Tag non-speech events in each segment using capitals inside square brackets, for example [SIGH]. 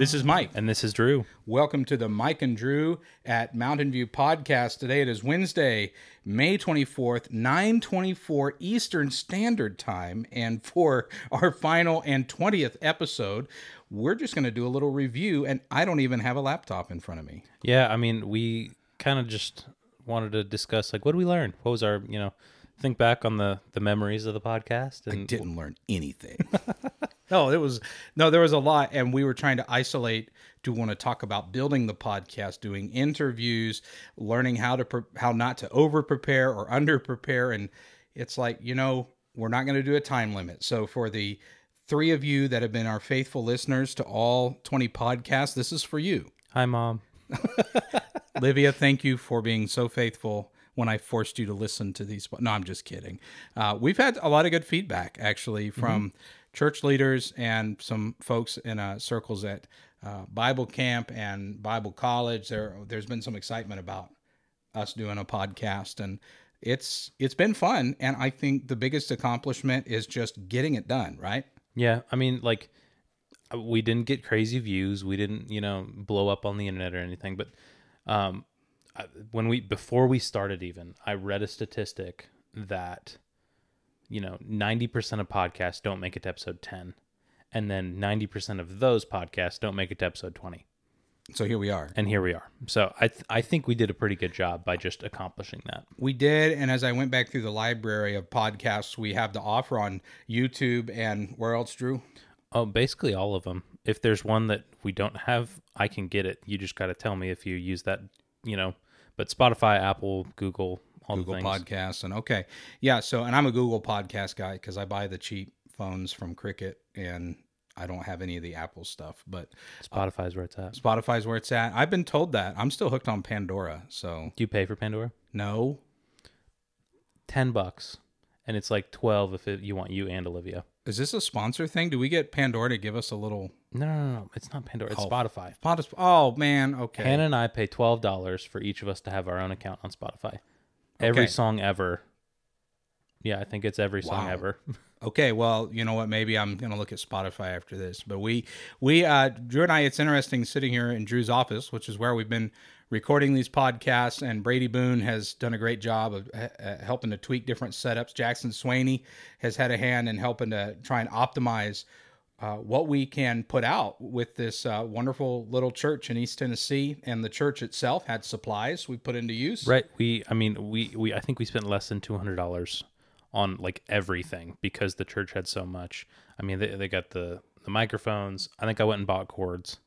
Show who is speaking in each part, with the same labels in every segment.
Speaker 1: This is Mike.
Speaker 2: And this is Drew.
Speaker 1: Welcome to the Mike and Drew at Mountain View podcast. Today it is Wednesday, May 24th, 924 Eastern Standard Time. And for our final and 20th episode, we're just going to do a little review. And I don't even have a laptop in front of me.
Speaker 2: Yeah, I mean, we kind of just wanted to discuss like what did we learn? What was our, you know, think back on the the memories of the podcast
Speaker 1: I didn't learn anything. [LAUGHS] no, it was no, there was a lot, and we were trying to isolate to want to talk about building the podcast, doing interviews, learning how to pre- how not to over prepare or under prepare, and it's like you know we're not going to do a time limit. So for the three of you that have been our faithful listeners to all twenty podcasts, this is for you.
Speaker 2: Hi mom. [LAUGHS]
Speaker 1: Livia, thank you for being so faithful when I forced you to listen to these. No, I'm just kidding. Uh, we've had a lot of good feedback actually from church leaders and some folks in uh, circles at uh, Bible camp and Bible college. There, there's been some excitement about us doing a podcast, and it's it's been fun. And I think the biggest accomplishment is just getting it done. Right?
Speaker 2: Yeah, I mean like we didn't get crazy views. We didn't, you know, blow up on the internet or anything, but um when we before we started even, I read a statistic that you know, 90% of podcasts don't make it to episode 10 and then 90% of those podcasts don't make it to episode 20.
Speaker 1: So here we are.
Speaker 2: and here we are. So I th- I think we did a pretty good job by just accomplishing that.
Speaker 1: We did, and as I went back through the library of podcasts we have to offer on YouTube and where else, Drew?
Speaker 2: Oh, basically all of them. If there's one that we don't have, I can get it. You just got to tell me if you use that, you know. But Spotify, Apple, Google,
Speaker 1: Google. Podcasts and okay, yeah. So and I'm a Google Podcast guy because I buy the cheap phones from Cricket and I don't have any of the Apple stuff. But uh,
Speaker 2: Spotify's where it's at.
Speaker 1: Spotify's where it's at. I've been told that I'm still hooked on Pandora. So
Speaker 2: Do you pay for Pandora?
Speaker 1: no,
Speaker 2: Ten bucks, and it's like twelve if it, you want you and Olivia.
Speaker 1: is this a sponsor thing? Do we get Pandora to give us a little?
Speaker 2: No, no, no, no. It's not Pandora. It's
Speaker 1: Oh.
Speaker 2: Spotify.
Speaker 1: Pod- Oh man, okay.
Speaker 2: Hannah and I pay twelve dollars for each of us to have our own account on Spotify. Every
Speaker 1: Okay.
Speaker 2: song ever. Yeah, I think it's every song
Speaker 1: Wow.
Speaker 2: ever. [LAUGHS]
Speaker 1: Okay, well, you know what? Maybe I'm gonna look at Spotify after this. But we, we, uh, Drew and I, it's interesting sitting here in Drew's office, which is where we've been recording these podcasts. And Brady Boone has done a great job of uh, uh, helping to tweak different setups. Jackson Swaney has had a hand in helping to try and optimize uh, what we can put out with this uh, wonderful little church in East Tennessee. And the church itself had supplies we put into use.
Speaker 2: Right. We I mean we we I think we spent less than two hundred dollars on like everything because the church had so much. I mean they they got the the microphones. I think I went and bought cords.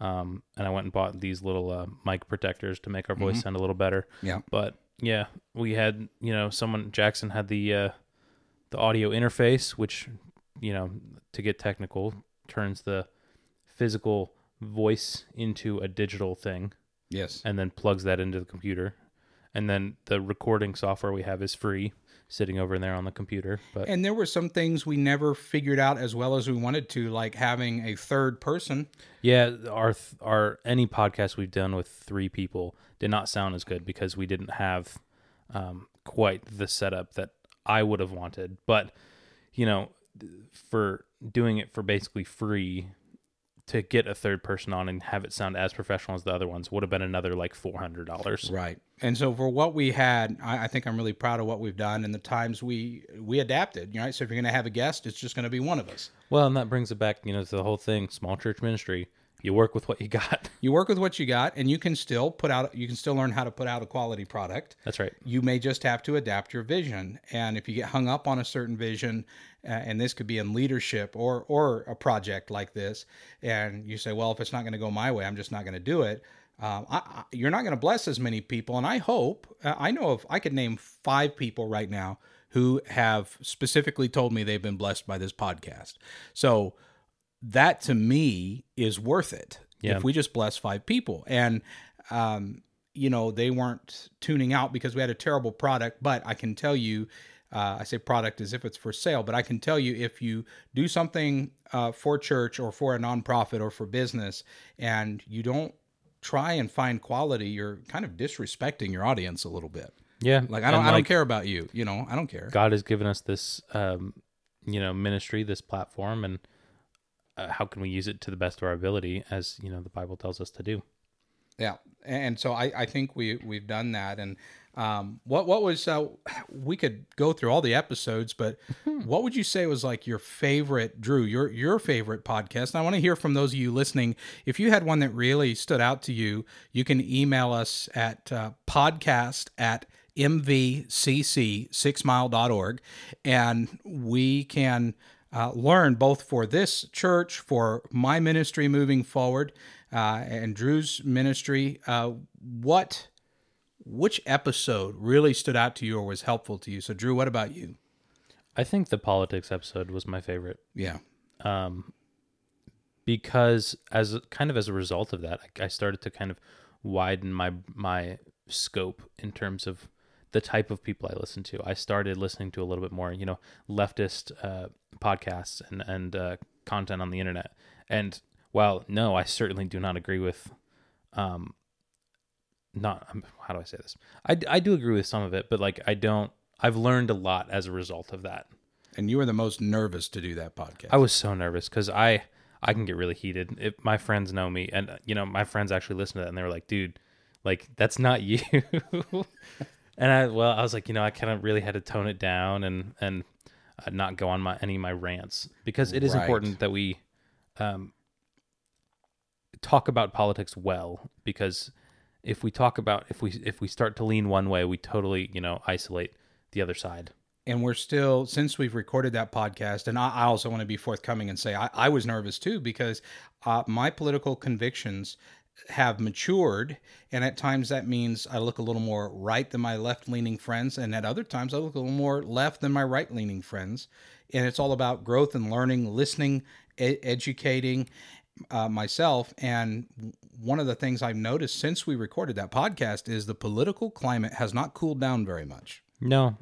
Speaker 2: Um and I went and bought these little uh, mic protectors to make our voice sound a little better.
Speaker 1: Yeah.
Speaker 2: But yeah, we had, you know, someone Jackson had the uh the audio interface which, you know, to get technical turns the physical voice into a digital thing
Speaker 1: Yes.
Speaker 2: and then plugs that into the computer. And then the recording software we have is free, sitting over there on the computer. But
Speaker 1: And there were some things we never figured out as well as we wanted to, like having a third person.
Speaker 2: yeah, our th- our any podcast we've done with three people did not sound as good because we didn't have um, quite the setup that I would have wanted. But you know, for doing it for basically free. To get a third person on and have it sound as professional as the other ones would have been another like four hundred dollars.
Speaker 1: Right. And so for what we had, I, I think I'm really proud of what we've done and the times we we adapted. You know, so if you're going to have a guest, it's just going to be one of us.
Speaker 2: Well, and that brings it back, you know, to the whole thing, small church ministry. You work with what you got. [LAUGHS]
Speaker 1: You work with what you got, and you can still put out. You can still learn how to put out a quality product.
Speaker 2: That's right.
Speaker 1: you may just have to adapt your vision and if you get hung up on a certain vision uh, and this could be in leadership or or a project like this and you say well if it's not going to go my way i'm just not going to do it um, I, I, you're not going to bless as many people and i hope uh, i know of i could name five people right now who have specifically told me they've been blessed by this podcast so that to me is worth it
Speaker 2: Yeah.
Speaker 1: if we just bless five people and um, you know they weren't tuning out because we had a terrible product but i can tell you uh, i say product as if it's for sale but i can tell you if you do something uh, for church or for a nonprofit or for business and you don't try and find quality you're kind of disrespecting your audience a little bit
Speaker 2: Yeah.
Speaker 1: like i don't i don't care about you you know i don't care
Speaker 2: God has given us this, um, you know, ministry, this platform, and uh, how can we use it to the best of our ability, as you know the Bible tells us to do.
Speaker 1: Yeah, and so I, I think we we've done that. And um, what what was uh, [SIGHS] we could go through all the episodes, but what would you say was like your favorite, Drew? Your your favorite podcast? And I want to hear from those of you listening. If you had one that really stood out to you, you can email us at uh, podcast at mvcc6mile.org and we can uh, learn both for this church, for my ministry moving forward, uh, and Drew's ministry. Uh, what, which episode really stood out to you or was helpful to you? So, Drew, what about you?
Speaker 2: I think the politics episode was my favorite.
Speaker 1: Yeah.
Speaker 2: Um, because as kind of as a result of that, I, I started to kind of widen my my scope in terms of the type of people I listen to. I started listening to a little bit more, you know, leftist uh, podcasts and and uh, content on the internet. And while no, I certainly do not agree with, um, not um, how do I say this? I I do agree with some of it, but like I don't. I've learned a lot as a result of that.
Speaker 1: And you were the most nervous to do that podcast.
Speaker 2: I was so nervous because I I can get really heated. If my friends know me, and you know my friends actually listen to that, and they were like, "Dude, like that's not [LAUGHS] you." And I well, I was like, you know, I kind of really had to tone it down and and uh, not go on my any of my rants because it is
Speaker 1: Right.
Speaker 2: important that we um, talk about politics well because if we talk about if we if we start to lean one way, we totally you know isolate the other side.
Speaker 1: and we're still since we've recorded that podcast and i, I also want to be forthcoming and say i, I was nervous too because uh, my political convictions have matured and at times that means i look a little more right than my left leaning friends and at other times i look a little more left than my right leaning friends and it's all about growth and learning listening e- educating uh, myself and one of the things i've noticed since we recorded that podcast is the political climate has not cooled down very much
Speaker 2: No,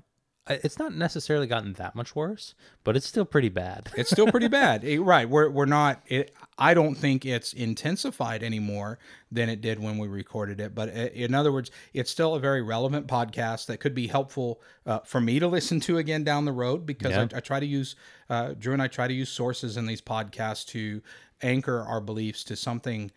Speaker 2: it's not necessarily gotten that much worse, but it's still pretty bad.
Speaker 1: it's still pretty bad. [LAUGHS] Right. We're we're not. It, I don't think it's intensified anymore than it did when we recorded it. But in other words, it's still a very relevant podcast that could be helpful uh, for me to listen to again down the road because
Speaker 2: Yeah.
Speaker 1: I, I try to use uh, Drew and I try to use sources in these podcasts to anchor our beliefs to something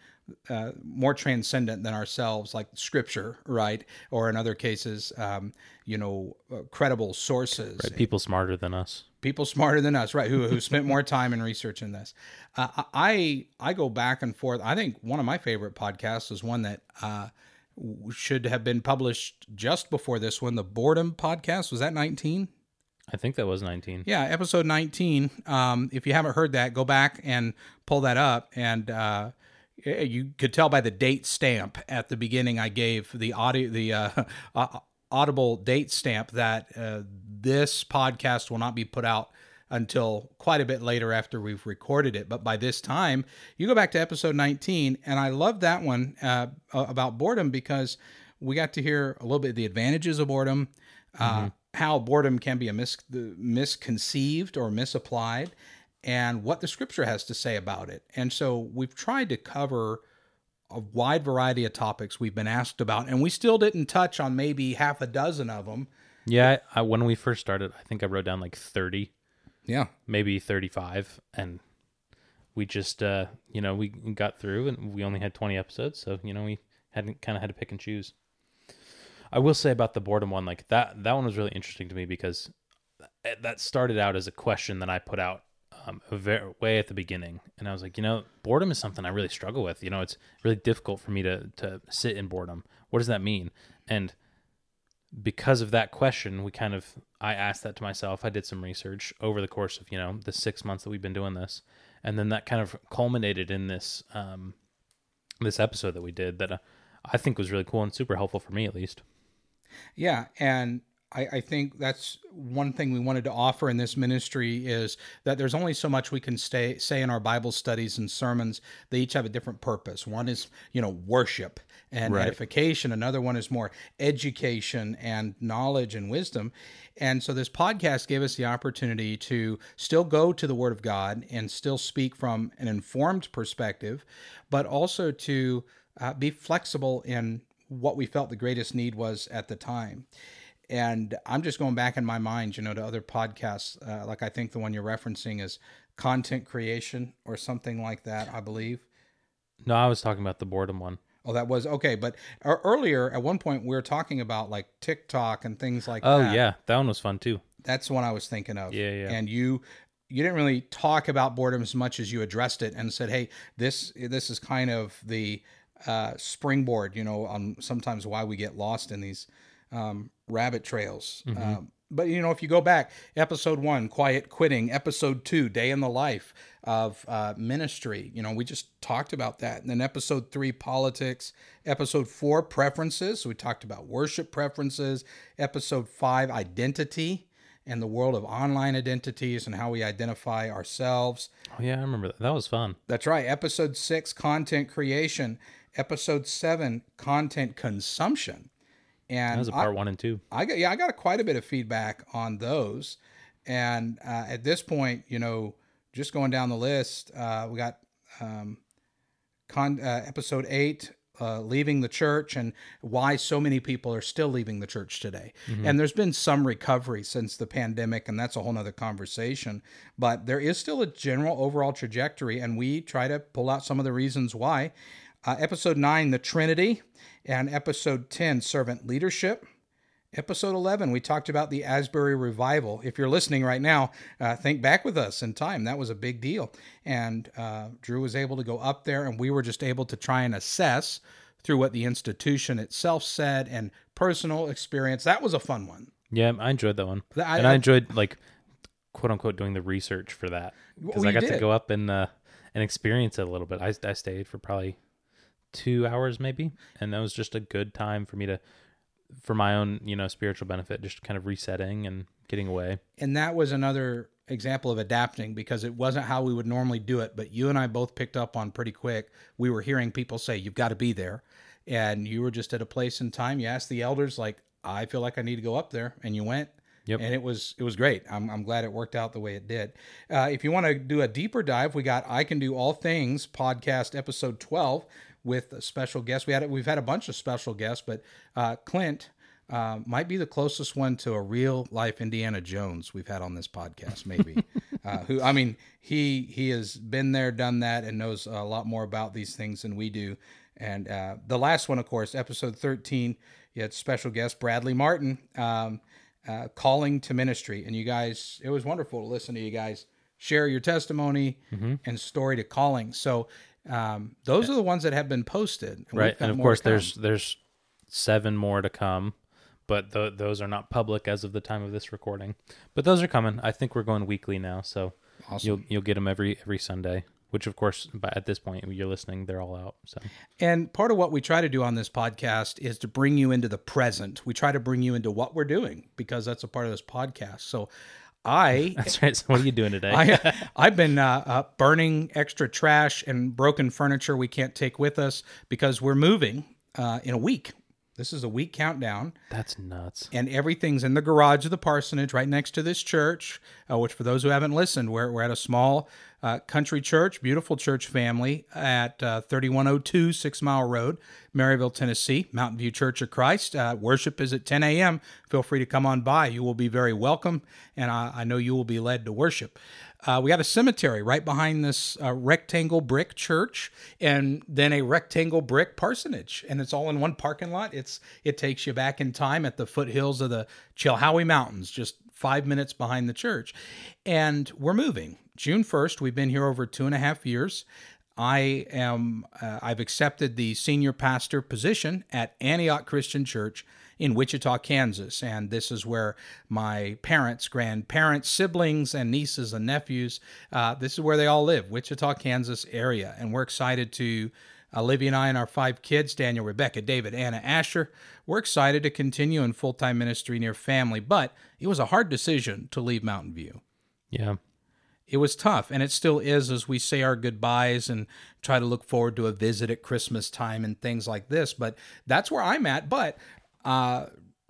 Speaker 1: uh, more transcendent than ourselves, like scripture, right? Or in other cases, um, you know, uh, credible sources
Speaker 2: People smarter than us.
Speaker 1: people smarter than us, right? Who who spent more time in researching this. Uh, I I go back and forth. I think one of my favorite podcasts is one that uh, should have been published just before this one. The Boredom podcast was that nineteen?
Speaker 2: I think that was 19.
Speaker 1: Yeah, episode nineteen. Um, if you haven't heard that, go back and pull that up and. Uh, you could tell by the date stamp at the beginning. I gave the audio, the uh, [LAUGHS] uh, audible date stamp that uh, this podcast will not be put out until quite a bit later after we've recorded it. But by this time, you go back to episode 19, and I love that one uh, about boredom because we got to hear a little bit of the advantages of boredom, uh, how boredom can be a mis- misconceived or misapplied, and what the scripture has to say about it. And so we've tried to cover a wide variety of topics we've been asked about, and we still didn't touch on maybe half a dozen of them.
Speaker 2: Yeah, I, when we first started, I think I wrote down like 30,
Speaker 1: Yeah.
Speaker 2: maybe 35, and we just, uh, you know, we got through, and we only had 20 episodes, so you know, we hadn't kind of had to pick and choose. I will say about the boredom one, like that, that one was really interesting to me because that- that started out as a question that I put out um, very, way at the beginning, and I was like, you know, boredom is something I really struggle with. You know, it's really difficult for me to to sit in boredom. What does that mean? And because of that question, we kind of I asked that to myself. I did some research over the course of you know the six months that we've been doing this, and then that kind of culminated in this um, this episode that we did that uh, I think was really cool and super helpful for me at least.
Speaker 1: Yeah, and I, I think that's one thing we wanted to offer in this ministry is that there's only so much we can stay say in our Bible studies and sermons. They each have a different purpose. One is you know worship and
Speaker 2: Right.
Speaker 1: edification. Another one is more education and knowledge and wisdom. And so this podcast gave us the opportunity to still go to the Word of God and still speak from an informed perspective, but also to uh, be flexible in what we felt the greatest need was at the time. And I'm just going back in my mind, you know, to other podcasts. Uh, like I think the one you're referencing is content creation or something like that, I believe.
Speaker 2: No, I was talking about the boredom one.
Speaker 1: Oh, that was okay. But uh, earlier, at one point, we were talking about like TikTok and things like
Speaker 2: Oh
Speaker 1: that.
Speaker 2: yeah, that one was fun too.
Speaker 1: That's the one I was thinking of.
Speaker 2: Yeah, yeah.
Speaker 1: And you you didn't really talk about boredom as much as you addressed it and said, "Hey, this this is kind of the uh, springboard, you know, on sometimes why we get lost in these um, rabbit trails."
Speaker 2: Mm-hmm.
Speaker 1: Um, but you know, if you go back, episode one, quiet quitting, episode two, day in the life of uh, ministry. You know, we just talked about that. And then episode three, politics. Episode four, preferences. So we talked about worship preferences. Episode five, identity and the world of online identities and how we identify ourselves.
Speaker 2: Oh yeah, I remember that. That was fun.
Speaker 1: That's right. Episode six, content creation. Episode seven, content consumption. And
Speaker 2: That was a
Speaker 1: I-
Speaker 2: part one and two.
Speaker 1: I got yeah, I got a, quite a bit of feedback on those, and uh, at this point, you know, just going down the list, uh, we got um, con uh, episode eight, uh, leaving the church, and why so many people are still leaving the church today. And there's been some recovery since the pandemic, and that's a whole nother conversation. But there is still a general overall trajectory, and we try to pull out some of the reasons why. Uh, episode nine, the Trinity, and episode ten, servant leadership. Episode 11, we talked about the Asbury revival. If you're listening right now, uh, think back with us in time. That was a big deal. And uh, Drew was able to go up there, and we were just able to try and assess through what the institution itself said and personal experience. That was a fun one.
Speaker 2: Yeah, I enjoyed that one,
Speaker 1: I-
Speaker 2: and I,
Speaker 1: I-
Speaker 2: enjoyed like quote unquote doing the research for that because
Speaker 1: Well,
Speaker 2: I got to go up and uh, and experience it a little bit. I I stayed for probably two hours maybe, and that was just a good time for me to for my own you know spiritual benefit, just kind of resetting and getting away.
Speaker 1: And that was another example of adapting because it wasn't how we would normally do it. But you and I both picked up on pretty quick. We were hearing people say, You've got to be there. And you were just at a place in time. You asked the elders, like, I feel like I need to go up there. And you went.
Speaker 2: Yep.
Speaker 1: And it was it was great. I'm, I'm glad it worked out the way it did. Uh, if you want to do a deeper dive, we got I Can Do All Things podcast episode 12 with a special guest. We had we've had a bunch of special guests, but uh, Clint uh, might be the closest one to a real life Indiana Jones we've had on this podcast. Maybe [LAUGHS] uh, who I mean he he has been there, done that, and knows a lot more about these things than we do. And uh, the last one, of course, episode 13, you had special guest Bradley Martin. Um, uh, calling to ministry. And you guys, it was wonderful to listen to you guys share your testimony and story to calling. So um, those are the ones that have been posted, and
Speaker 2: right, and of course there's there's seven more to come, but th- those are not public as of the time of this recording. But those are coming. I think we're going weekly now, so
Speaker 1: Awesome.
Speaker 2: you'll you'll get them every every Sunday. Which of course, by at this point you're listening, they're all out. So
Speaker 1: And part of what we try to do on this podcast is to bring you into the present. We try to bring you into what we're doing because that's a part of this podcast. So I [LAUGHS]
Speaker 2: that's right. So what are you doing today? [LAUGHS]
Speaker 1: I, I've been uh, uh, burning extra trash and broken furniture we can't take with us because we're moving uh, in a week. This is a week countdown,
Speaker 2: That's nuts.
Speaker 1: and everything's in the garage of the parsonage right next to this church. Uh, which, for those who haven't listened, we're, we're at a small uh, country church, beautiful church family at uh, 3102 Six Mile Road, Maryville, Tennessee, Mountain View Church of Christ. Uh, worship is at 10 a.m. Feel free to come on by. You will be very welcome, and I, I know you will be led to worship. Uh, we got a cemetery right behind this uh, rectangle brick church, and then a rectangle brick parsonage, and it's all in one parking lot. It's it takes you back in time at the foothills of the Chilhowee Mountains, just five minutes behind the church, and we're moving. June first, we've been here over two and a half years. I am uh, I've accepted the senior pastor position at Antioch Christian Church in Wichita, Kansas, and this is where my parents, grandparents, siblings, and nieces and nephews. Uh, this is where they all live, Wichita, Kansas area, and we're excited to. Olivia and I and our five kids, Daniel, Rebecca, David, Anna, Asher, we're excited to continue in full time ministry near family, but it was a hard decision to leave Mountain View
Speaker 2: Yeah.
Speaker 1: It was tough and it still is as we say our goodbyes and try to look forward to a visit at christmas time and things like this but that's where i'm at but uh,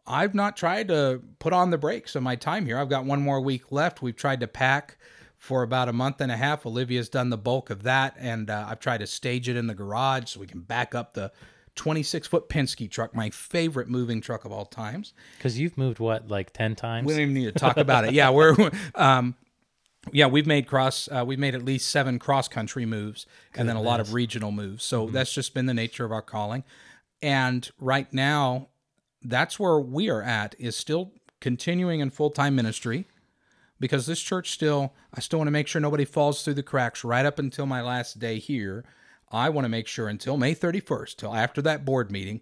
Speaker 1: i've not tried to put on the brakes of my time here i've got one more week left we've tried to pack for about a month and a half olivia's done the bulk of that and uh, i've tried to stage it in the garage so we can back up the 26 foot Penske truck, my favorite moving truck of all times.
Speaker 2: Because you've moved what, like ten times?
Speaker 1: We don't even need to talk [LAUGHS] about it. Yeah, we're um, Yeah, we've made cross. Uh, we've made at least seven cross country moves, and then a lot of regional moves. So that's just been the nature of our calling. And right now, that's where we are at. Is still continuing in full time ministry, because this church still. I still want to make sure nobody falls through the cracks right up until my last day here. I want to make sure until May 31st, till after that board meeting,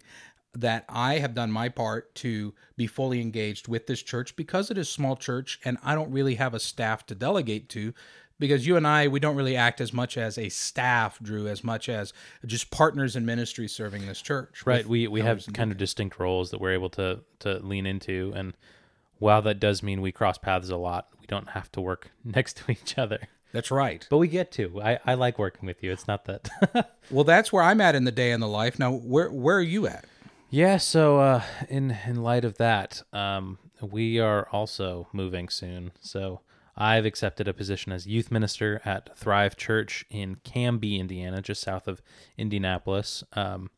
Speaker 1: that I have done my part to be fully engaged with this church because it is small church and I don't really have a staff to delegate to because you and I we don't really act as much as a staff Drew as much as just partners in ministry serving this church.
Speaker 2: Right. We we have kind of distinct roles that we're able to to lean into and while that does mean we cross paths a lot, we don't have to work [LAUGHS] next to each other.
Speaker 1: That's right.
Speaker 2: But we get to. I, I like working with you. It's not that. [LAUGHS]
Speaker 1: well, that's where I'm at in the day in the life. Now, where where are you at?
Speaker 2: Yeah, so uh, in in light of that, um, we are also moving soon. So I've accepted a position as youth minister at Thrive Church in Camby, Indiana, just south of Indianapolis. Um,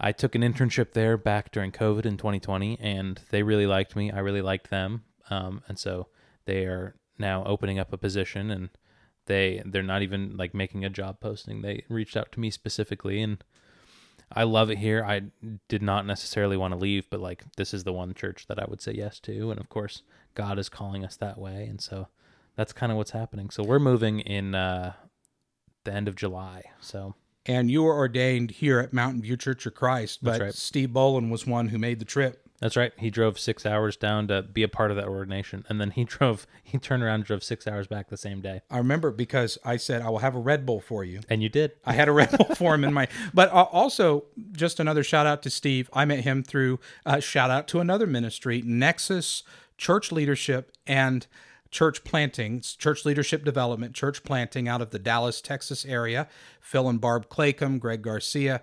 Speaker 2: I took an internship there back during COVID in 2020, and they really liked me. I really liked them, um, and so they are now opening up a position, and they they're not even like making a job posting. They reached out to me specifically, and I love it here. I did not necessarily want to leave, but like this is the one church that I would say yes to, and of course God is calling us that way, and so that's kind of what's happening. So we're moving in uh, the end of July. So
Speaker 1: and you were ordained here at Mountain View Church of Christ, but
Speaker 2: right.
Speaker 1: Steve Bolin was one who made the trip.
Speaker 2: That's right. He drove six hours down to be a part of that ordination, and then he [LAUGHS] drove. He turned around and drove six hours back the same day.
Speaker 1: I remember because I said I will have a Red Bull for you,
Speaker 2: and you did.
Speaker 1: I had a Red Bull for him in my. [LAUGHS] But uh, also, just another shout out to Steve. I met him through. Uh, shout out to another ministry, Nexus Church Leadership and church planting, church leadership development, church planting out of the Dallas, Texas area. Phil and Barb Claycomb, Greg Garcia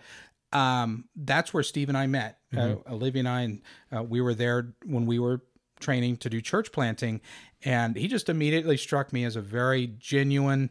Speaker 1: um, that's where Steve and I met. Uh, mm-hmm. Uh, Olivia and I, and uh, we were there when we were training to do church planting, and he just immediately struck me as a very genuine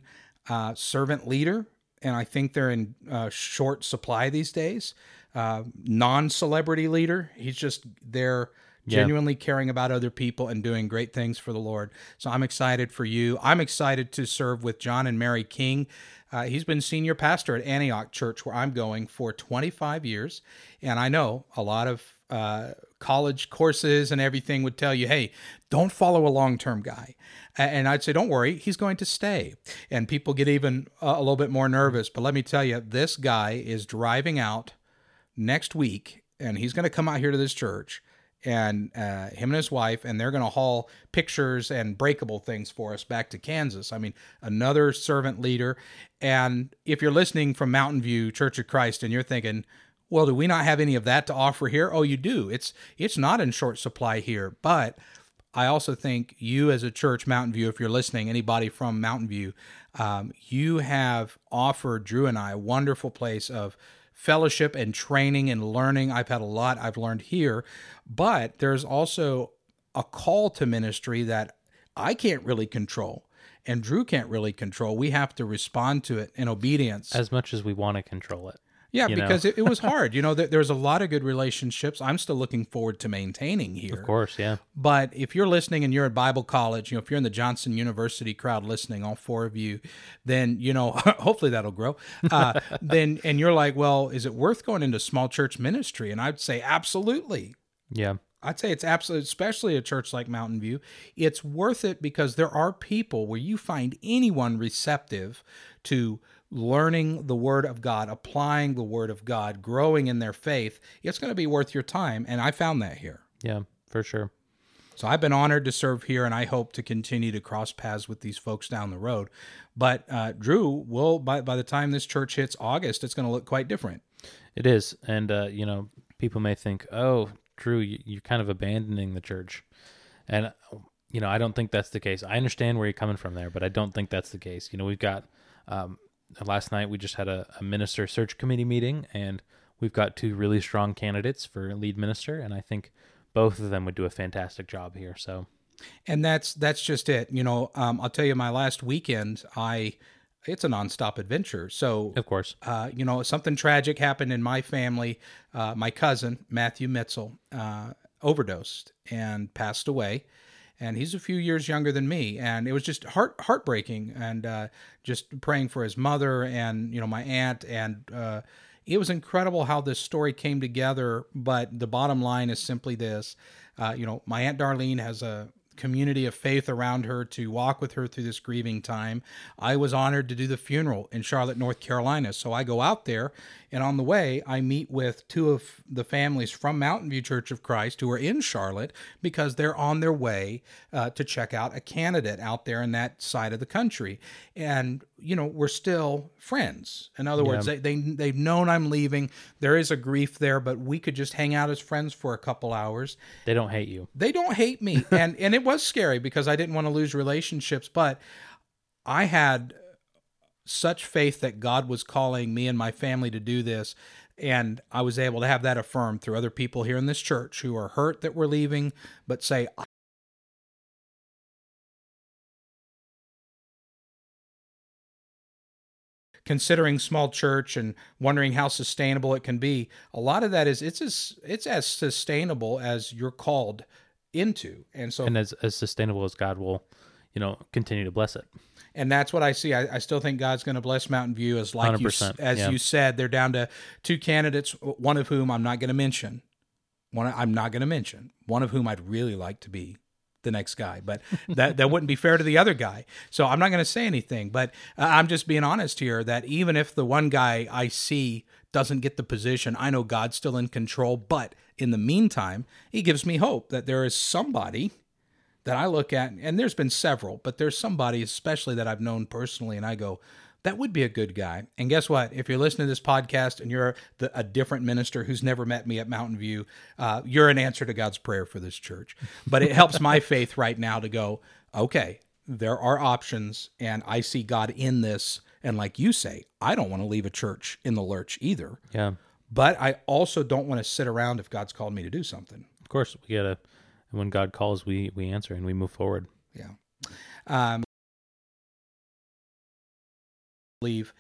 Speaker 1: uh, servant leader. And I think they're in uh, short supply these days. Uh, non-celebrity leader. He's just there genuinely yeah. caring about other people and doing great things for the Lord. So I'm excited for you. I'm excited to serve with John and Mary King. Uh, he's been senior pastor at Antioch Church, where I'm going for 25 years. And I know a lot of uh, college courses and everything would tell you, hey, don't follow a long term guy. And I'd say, don't worry, he's going to stay. And people get even uh, a little bit more nervous. But let me tell you, this guy is driving out next week, and he's going to come out here to this church and uh, him and his wife, and they're going to haul pictures and breakable things for us back to Kansas. I mean, another servant leader. And if you're listening from Mountain View Church of Christ and you're thinking, well, do we not have any of that to offer here? Oh, you do. It's it's not in short supply here, but I also think you as a church, Mountain View, if you're listening, anybody from Mountain View, um, you have offered Drew and I a wonderful place of fellowship and training and learning. I've had a lot I've learned here, but there's also a call to ministry that I can't really control and Drew can't really control. We have to respond to it in obedience
Speaker 2: as much as we want to control it.
Speaker 1: Yeah, because it, it, was [LAUGHS] hard. You know, there, there's a lot of good relationships I'm still looking forward to maintaining here.
Speaker 2: Of course, yeah.
Speaker 1: But if you're listening and you're at Bible college, you know, if you're in the Johnson University crowd listening, all four of you, then, you know, [LAUGHS] hopefully that'll grow. Uh, [LAUGHS] then, and you're like, well, is it worth going into small church ministry? And I'd say, absolutely.
Speaker 2: Yeah.
Speaker 1: I'd say it's absolutely, especially a church like Mountain View, it's worth it because there are people where you find anyone receptive to learning the Word of God, applying the Word of God, growing in their faith, it's going to be worth your time. And I found that here.
Speaker 2: Yeah, for sure.
Speaker 1: So I've been honored to serve here, and I hope to continue to cross paths with these folks down the road. But uh, Drew, will by by the time this church hits August, it's going to look quite different.
Speaker 2: It is, and uh, you know, people may think, "Oh, Drew, you're kind of abandoning the church," and you know, I don't think that's the case. I understand where you're coming from there, but I don't think that's the case. You know, we've got um, last night we just had a, a, minister search committee meeting, and we've got two really strong candidates for lead minister, and I think both of them would do a fantastic job here. So,
Speaker 1: and that's that's just it. You know, um, I'll tell you, my last weekend, I it's a nonstop adventure. So,
Speaker 2: of course,
Speaker 1: uh, you know, something tragic happened in my family. Uh, my cousin Matthew Mitzel uh, overdosed and passed away. And he's a few years younger than me, and it was just heart heartbreaking, and uh, just praying for his mother and you know my aunt, and uh, it was incredible how this story came together. But the bottom line is simply this: uh, you know, my aunt Darlene has a community of faith around her to walk with her through this grieving time. I was honored to do the funeral in Charlotte, North Carolina. So I go out there, and on the way, I meet with two of the families from Mountain View Church of Christ who are in Charlotte because they're on their way uh, to check out a candidate out there in that side of the country. And, you know, we're still friends. In other words, they, they, they've known I'm leaving. There is a grief there, but we could just hang out as friends for a couple hours
Speaker 2: They don't hate you.
Speaker 1: they don't hate me and and it was scary because i didn't want to lose relationships but i had such faith that god was calling me and my family to do this and i was able to have that affirmed through other people here in this church who are hurt that we're leaving but say considering small church and wondering how sustainable it can be a lot of that is it's as it's as sustainable as you're called into and so
Speaker 2: And as, as sustainable as God will, you know, continue to bless it.
Speaker 1: and that's what I see. I, I still think God's going to bless Mountain View as like you,
Speaker 2: 100%,
Speaker 1: as
Speaker 2: yeah.
Speaker 1: you said, they're down to two candidates, one of whom I'm not going to mention. One I'm not going to mention. One of whom I'd really like to be the next guy, but [LAUGHS] that that wouldn't be fair to the other guy. So I'm not going to say anything. But uh, I'm just being honest here that even if the one guy I see doesn't get the position, I know God's still in control. But in the meantime, He gives me hope that there is somebody that I look at, and there's been several, but there's somebody especially that I've known personally, and I go, that would be a good guy. And guess what? If you're listening to this podcast and you're the, a different minister who's never met me at Mountain View, uh, you're an answer to God's prayer for this church. But it helps my [LAUGHS] faith right now to go, okay, there are options, and I see God in this. And like you say, I don't want to leave a church in the lurch either.
Speaker 2: Yeah.
Speaker 1: But I also don't want to sit around if God's called me to do something.
Speaker 2: Of course, we gotta. When God calls, we we answer and we move forward.
Speaker 1: Yeah. Um, believe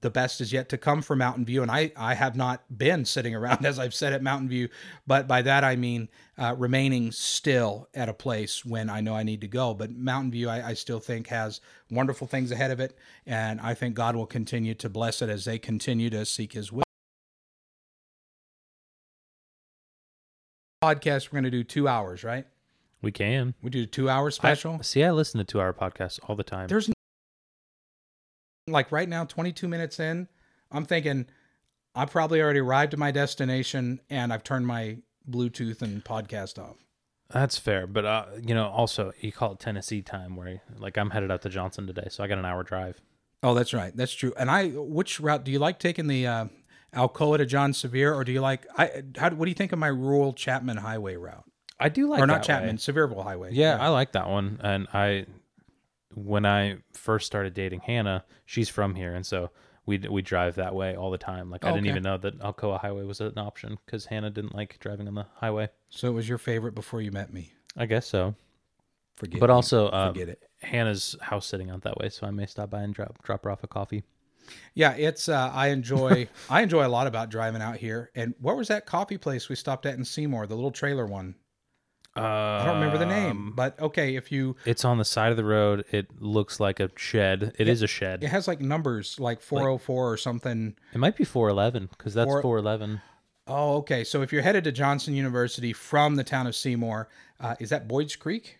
Speaker 1: the best is yet to come for Mountain View, and I I have not been sitting around [LAUGHS] as I've said at Mountain View, but by that I mean uh, remaining still at a place when I know I need to go. But Mountain View, I, I still think has wonderful things ahead of it, and I think God will continue to bless it as they continue to seek His will. Podcast, we're going to do two hours, right?
Speaker 2: We can.
Speaker 1: We do a two hour special.
Speaker 2: I, see, I listen to two hour podcasts all the time.
Speaker 1: there's like right now 22 minutes in i'm thinking i probably already arrived at my destination and i've turned my bluetooth and podcast off
Speaker 2: That's fair, but uh, you know, also you call it Tennessee time, where like I'm headed out to Johnson today, so I got an hour drive.
Speaker 1: oh that's right that's true and i which route do you like taking the uh, alcoa to john sevier or do you like i how, what do you think of my rural chapman highway route
Speaker 2: I do like
Speaker 1: or not chapman
Speaker 2: way.
Speaker 1: sevierville highway
Speaker 2: Yeah, I like that one. And I, when I first started dating Hannah, she's from here, and so we we drive that way all the time. Like I didn't
Speaker 1: Okay.
Speaker 2: even know that Alcoa Highway was an option because Hannah didn't like driving on the highway.
Speaker 1: so it was your favorite before you met me
Speaker 2: I guess so.
Speaker 1: forget it.
Speaker 2: But
Speaker 1: me.
Speaker 2: also, um,
Speaker 1: forget it
Speaker 2: Hannah's house sitting out that way, so I may stop by and drop drop her off a coffee.
Speaker 1: Yeah, it's uh, I enjoy [LAUGHS] I enjoy a lot about driving out here. And what was that coffee place we stopped at in Seymour, the little trailer one?
Speaker 2: Uh,
Speaker 1: I don't remember the
Speaker 2: Um,
Speaker 1: name, but okay, if you
Speaker 2: It's on the side of the road. It looks like a shed. It is a shed.
Speaker 1: it has like numbers like 404 or something.
Speaker 2: It might be 411 because that's
Speaker 1: Four-
Speaker 2: 411.
Speaker 1: Oh, okay. So if you're headed to Johnson University from the town of Seymour, uh, is that Boyd's Creek?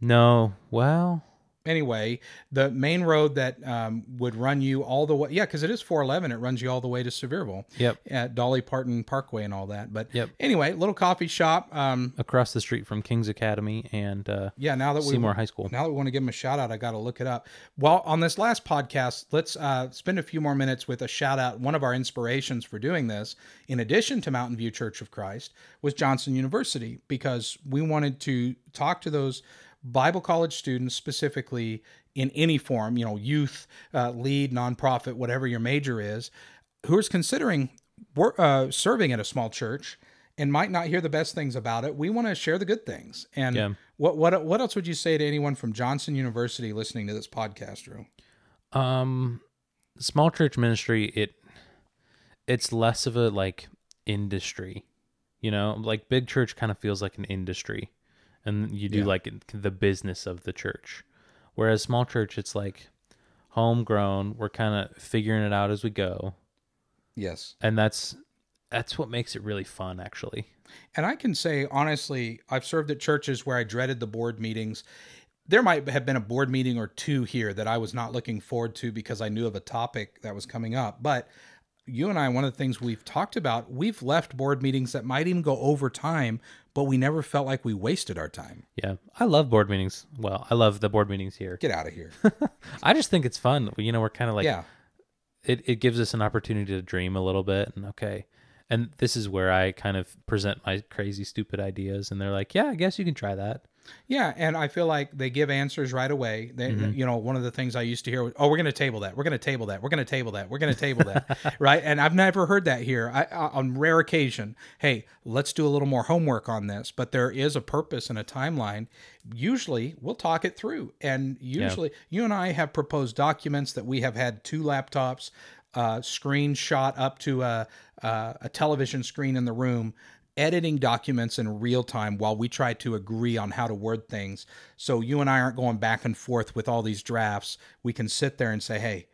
Speaker 2: No, well,
Speaker 1: Anyway, the main road that um, would run you all the way, yeah, because it is 411. It runs you all the way to Sevierville.
Speaker 2: Yep.
Speaker 1: At Dolly Parton Parkway and all that. But
Speaker 2: Yep.
Speaker 1: anyway, little coffee shop. Um,
Speaker 2: across the street from King's Academy and uh,
Speaker 1: yeah, now that we
Speaker 2: Seymour High School.
Speaker 1: Now that we want to give them a shout out, I got to look it up. Well, on this last podcast, let's uh, spend a few more minutes with a shout out. One of our inspirations for doing this, in addition to Mountain View Church of Christ, was Johnson University because we wanted to talk to those Bible college students specifically in any form, you know, youth, uh, lead, nonprofit, whatever your major is, who is considering wor- uh, serving at a small church and might not hear the best things about it. We want to share the good things. And
Speaker 2: Yeah.
Speaker 1: what what what else would you say to anyone from Johnson University listening to this podcast, Drew?
Speaker 2: Um, small church ministry it it's less of a like industry, you know, like big church kind of feels like an industry, and you do
Speaker 1: Yeah.
Speaker 2: like the business of the church. Whereas small church, it's like homegrown. We're kind of figuring it out as we go,
Speaker 1: Yes.
Speaker 2: and that's that's what makes it really fun, actually.
Speaker 1: And I can say honestly, I've served at churches where I dreaded the board meetings. There might have been a board meeting or two here that I was not looking forward to because I knew of a topic that was coming up. But you and I, one of the things we've talked about, we've left board meetings that might even go over time, but we never felt like we wasted our time.
Speaker 2: Yeah, I love board meetings. Well, I love the board meetings here.
Speaker 1: Get out of here. [LAUGHS]
Speaker 2: I just think it's fun. You know, we're kind of like
Speaker 1: yeah.
Speaker 2: it, it gives us an opportunity to dream a little bit and okay and this is where i kind of present my crazy stupid ideas and they're like yeah i guess you can try that
Speaker 1: Yeah, and I feel like they give answers right away. They, you know, one of the things I used to hear was, "Oh, we're going to table that. We're going to table that. We're going to table that. We're going to table that." [LAUGHS] right? And I've never heard that here. I, on rare occasion, hey, let's do a little more homework on this. But there is a purpose and a timeline. Usually, we'll talk it through, and usually, you and I have proposed documents that we have had two laptops, uh, screenshot up to a, a a television screen in the room editing documents in real time while we try to agree on how to word things. So you and I aren't going back and forth with all these drafts. We can sit there and say, hey,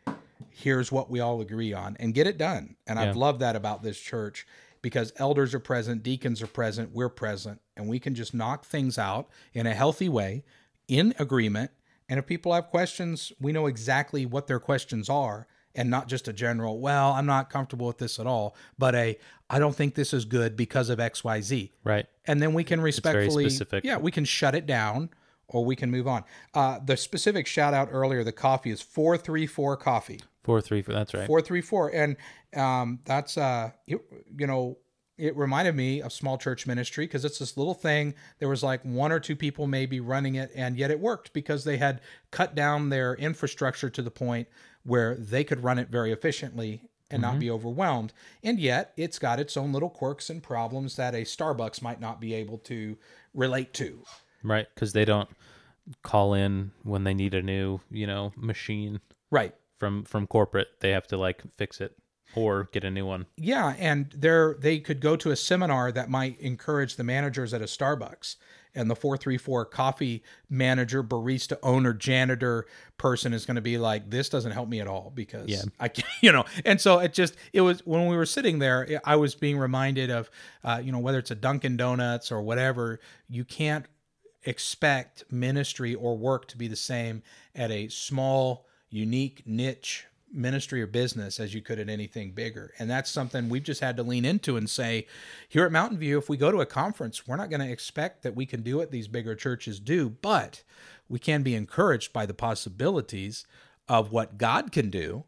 Speaker 1: here's what we all agree on and get it done. And I've loved that about this church because elders are present, deacons are present, we're present, and we can just knock things out in a healthy way in agreement. And if people have questions, we know exactly what their questions are and not just a general, well, I'm not comfortable with this at all, but a, I don't think this is good because of XYZ.
Speaker 2: right
Speaker 1: And then we can respectfully,
Speaker 2: specific.
Speaker 1: yeah, we can shut it down or we can move on. Uh, the specific shout out earlier, the coffee is 434 coffee.
Speaker 2: four three four that's right
Speaker 1: Four three four, and um, that's uh, you, you know, it reminded me of small church ministry because it's this little thing. There was like one or two people maybe running it, and yet it worked because they had cut down their infrastructure to the point where they could run it very efficiently and not mm-hmm. be overwhelmed. And yet, it's got its own little quirks and problems that a Starbucks might not be able to relate to.
Speaker 2: right because they don't call in when they need a new you know machine
Speaker 1: Right.
Speaker 2: from from corporate they have to like fix it or get a new one
Speaker 1: Yeah, and they're they could go to a seminar that might encourage the managers at a Starbucks. And the 434 coffee manager, barista, owner, janitor person is going to be like, this doesn't help me at all because
Speaker 2: Yeah.
Speaker 1: I can't, [LAUGHS] you know. And so it just, it was when we were sitting there, I was being reminded of, uh, you know, whether it's a Dunkin' Donuts or whatever, you can't expect ministry or work to be the same at a small, unique niche ministry or business as you could at anything bigger. And that's something we've just had to lean into and say, here at Mountain View, if we go to a conference, we're not going to expect that we can do what these bigger churches do, but we can be encouraged by the possibilities of what God can do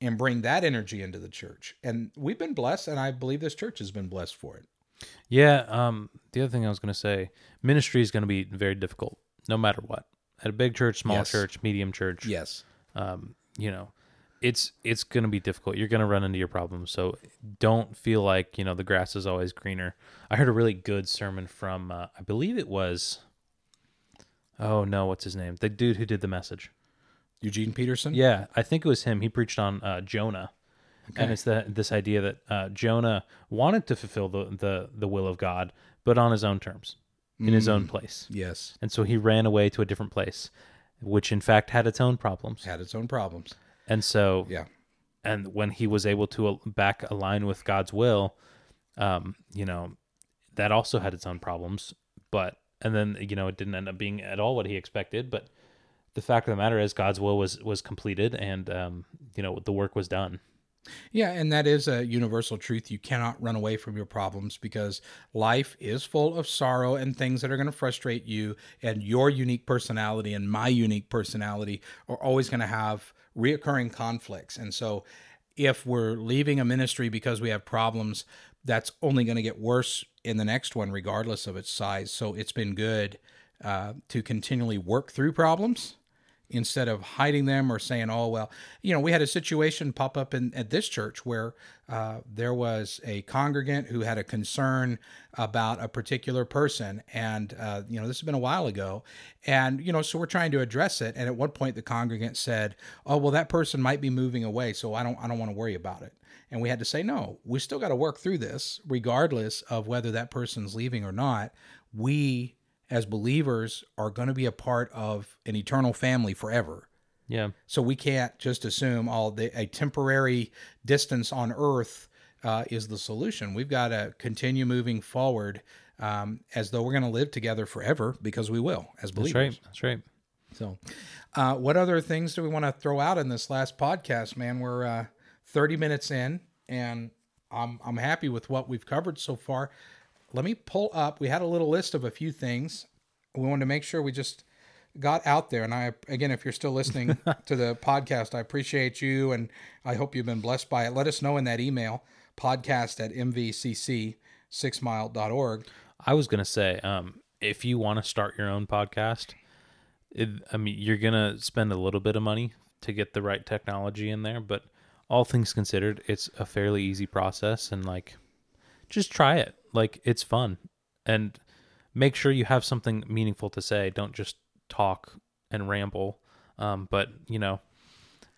Speaker 1: and bring that energy into the church. And we've been blessed, and I believe this church has been blessed for it.
Speaker 2: Yeah. Um. The other thing I was going to say, ministry is going to be very difficult, no matter what. At a big church, small
Speaker 1: Yes.
Speaker 2: church, medium church.
Speaker 1: Yes.
Speaker 2: Um. You know, it's it's going to be difficult. You're going to run into your problems. So don't feel like you know the grass is always greener. I heard a really good sermon from uh, I believe it was. Oh no, what's his name? The dude who did the message.
Speaker 1: Eugene Peterson?
Speaker 2: Yeah, I think it was him. He preached on uh, Jonah, and it's that this idea that uh, Jonah wanted to fulfill the, the the will of God, but on his own terms, in his own place,
Speaker 1: Yes.
Speaker 2: and so he ran away to a different place, which in fact had its own problems.
Speaker 1: Had its own problems.
Speaker 2: And so,
Speaker 1: Yeah.
Speaker 2: and when he was able to back align with God's will, um, you know, that also had its own problems. But and then you know it didn't end up being at all what he expected. But the fact of the matter is, God's will was was completed, and um, you know the work was done.
Speaker 1: Yeah, and that is a universal truth. You cannot run away from your problems because life is full of sorrow and things that are going to frustrate you. And your unique personality and my unique personality are always going to have reoccurring conflicts. And so, if we're leaving a ministry because we have problems, that's only going to get worse in the next one, regardless of its size. So, it's been good uh, to continually work through problems instead of hiding them or saying, "Oh well," you know, we had a situation pop up in at this church where uh, there was a congregant who had a concern about a particular person, and uh, you know, this has been a while ago, and you know, so we're trying to address it. And at one point, the congregant said, "Oh well, that person might be moving away, so I don't, I don't want to worry about it." And we had to say, "No, we still got to work through this, regardless of whether that person's leaving or not. We." As believers are going to be a part of an eternal family forever.
Speaker 2: Yeah.
Speaker 1: So we can't just assume all the a temporary distance on Earth uh, is the solution. We've got to continue moving forward um, as though we're going to live together forever because we will as believers.
Speaker 2: That's right. That's right.
Speaker 1: So, uh, what other things do we want to throw out in this last podcast, man? We're uh, 30 minutes in, and I'm I'm happy with what we've covered so far. Let me pull up. We had a little list of a few things. We wanted to make sure we just got out there. And I, again, if you're still listening [LAUGHS] to the podcast, I appreciate you, and I hope you've been blessed by it. Let us know in that email podcast at mvcc6mile.org.
Speaker 2: I was gonna say, um, if you want to start your own podcast, it, I mean, you're gonna spend a little bit of money to get the right technology in there, but all things considered, it's a fairly easy process, and like, just try it. Like, it's fun, and make sure you have something meaningful to say. Don't just talk and ramble. Um, but you know,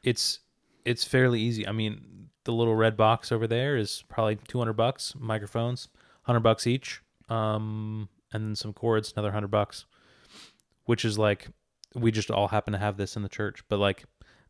Speaker 2: it's it's fairly easy. I mean, the little red box over there is probably 200 bucks. Microphones, 100 bucks each. Um, and then some cords, another 100 bucks. Which is like, we just all happen to have this in the church, but like,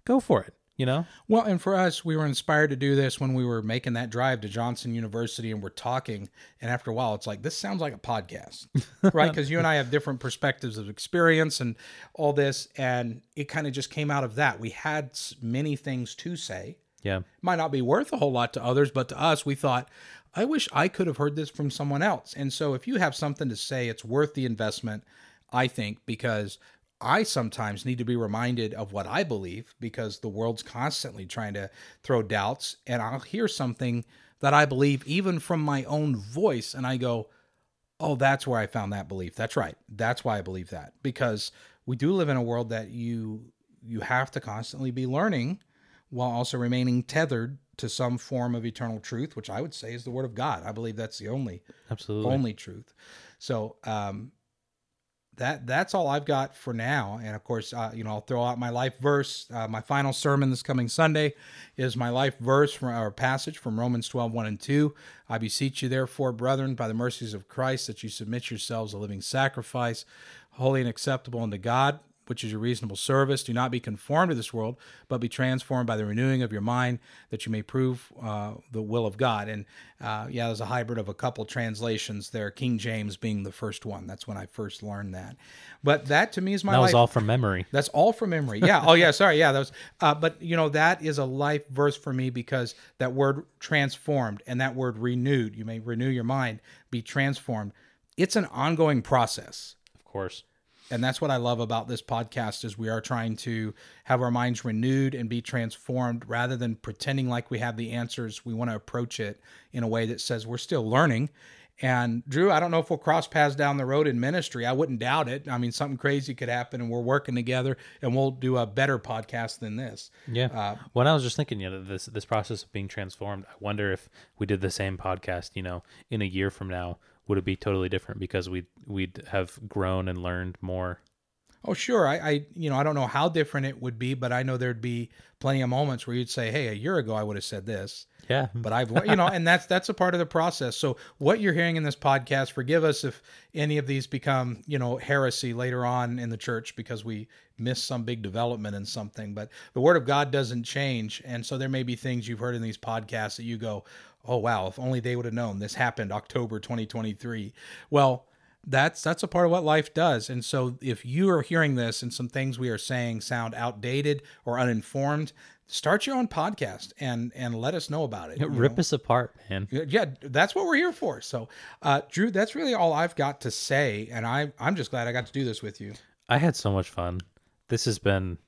Speaker 2: go for it. You know?
Speaker 1: Well, and for us, we were inspired to do this when we were making that drive to Johnson University and we're talking. And after a while, it's like, this sounds like a podcast, [LAUGHS] right? Because you and I have different perspectives of experience and all this. And it kind of just came out of that. We had many things to say.
Speaker 2: Yeah.
Speaker 1: Might not be worth a whole lot to others, but to us, we thought, I wish I could have heard this from someone else. And so if you have something to say, it's worth the investment, I think, because I sometimes need to be reminded of what I believe because the world's constantly trying to throw doubts. And I'll hear something that I believe, even from my own voice, and I go, Oh, that's where I found that belief. That's right. That's why I believe that. Because we do live in a world that you you have to constantly be learning while also remaining tethered to some form of eternal truth, which I would say is the word of God. I believe that's the only
Speaker 2: Absolutely.
Speaker 1: only truth. So um, that that's all I've got for now. And of course, uh, you know, I'll throw out my life verse. Uh, my final sermon this coming Sunday is my life verse from our passage from Romans 12, 1 and 2. I beseech you, therefore, brethren, by the mercies of Christ, that you submit yourselves a living sacrifice, holy and acceptable unto God, which is your reasonable service. Do not be conformed to this world, but be transformed by the renewing of your mind, that you may prove uh, the will of God. And uh, yeah, there's a hybrid of a couple translations there. King James being the first one. That's when I first learned that. But that to me is my
Speaker 2: that
Speaker 1: life.
Speaker 2: was all from memory.
Speaker 1: That's all from memory. Yeah. Oh, yeah. Sorry. Yeah. That was. Uh, but you know that is a life verse for me because that word transformed and that word renewed. You may renew your mind, be transformed. It's an ongoing process
Speaker 2: Of course.
Speaker 1: And that's what I love about this podcast is we are trying to have our minds renewed and be transformed rather than pretending like we have the answers. We want to approach it in a way that says we're still learning. And Drew, I don't know if we'll cross paths down the road in ministry. I wouldn't doubt it. I mean, something crazy could happen, and we're working together, and we'll do a better podcast than this.
Speaker 2: Yeah.
Speaker 1: Uh,
Speaker 2: when I was just thinking, you know, this this process of being transformed, I wonder if we did the same podcast, you know, in a year from now, would it be totally different because we we'd have grown and learned more?
Speaker 1: Oh, sure. I, I, you know, I don't know how different it would be, but I know there'd be plenty of moments where you'd say, "Hey, a year ago I would have said this."
Speaker 2: Yeah.
Speaker 1: but I've you know, and that's that's a part of the process. So what you're hearing in this podcast, forgive us if any of these become you know heresy later on in the church because we miss some big development in something. But the Word of God doesn't change, and so there may be things you've heard in these podcasts that you go, "Oh wow, if only they would have known this happened October 2023." Well. That's that's a part of what life does. And so if you are hearing this and some things we are saying sound outdated or uninformed, start your own podcast and and let us know about it.
Speaker 2: Rip
Speaker 1: know?
Speaker 2: us apart, man.
Speaker 1: yeah, that's what we're here for. So, uh, Drew, that's really all I've got to say, and I I'm just glad I got to do this with you.
Speaker 2: I had so much fun. This has been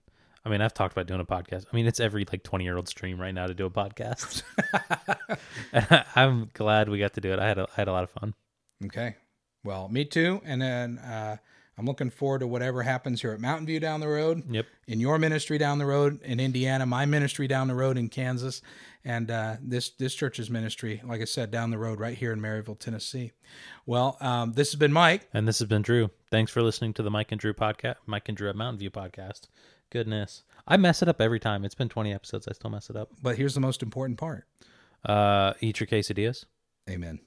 Speaker 2: I mean, I've talked about doing a podcast. I mean, it's every like 20 year old stream right now to do a podcast. [LAUGHS] [LAUGHS] I'm glad we got to do it. I had a, I had a lot of fun.
Speaker 1: Okay, well, me too. And then uh, I'm looking forward to whatever happens here at Mountain View down the road.
Speaker 2: Yep.
Speaker 1: in your ministry down the road in Indiana, my ministry down the road in Kansas, and uh, this this church's ministry, like I said, down the road right here in Maryville, Tennessee. Well, um, this has been Mike.
Speaker 2: And this has been Drew. Thanks for listening to the Mike and Drew podcast, Mike and Drew at Mountain View podcast. Goodness. I mess it up every time. It's been 20 episodes. I still mess it up.
Speaker 1: But here's the most important part.
Speaker 2: Uh, eat your quesadillas.
Speaker 1: Amen.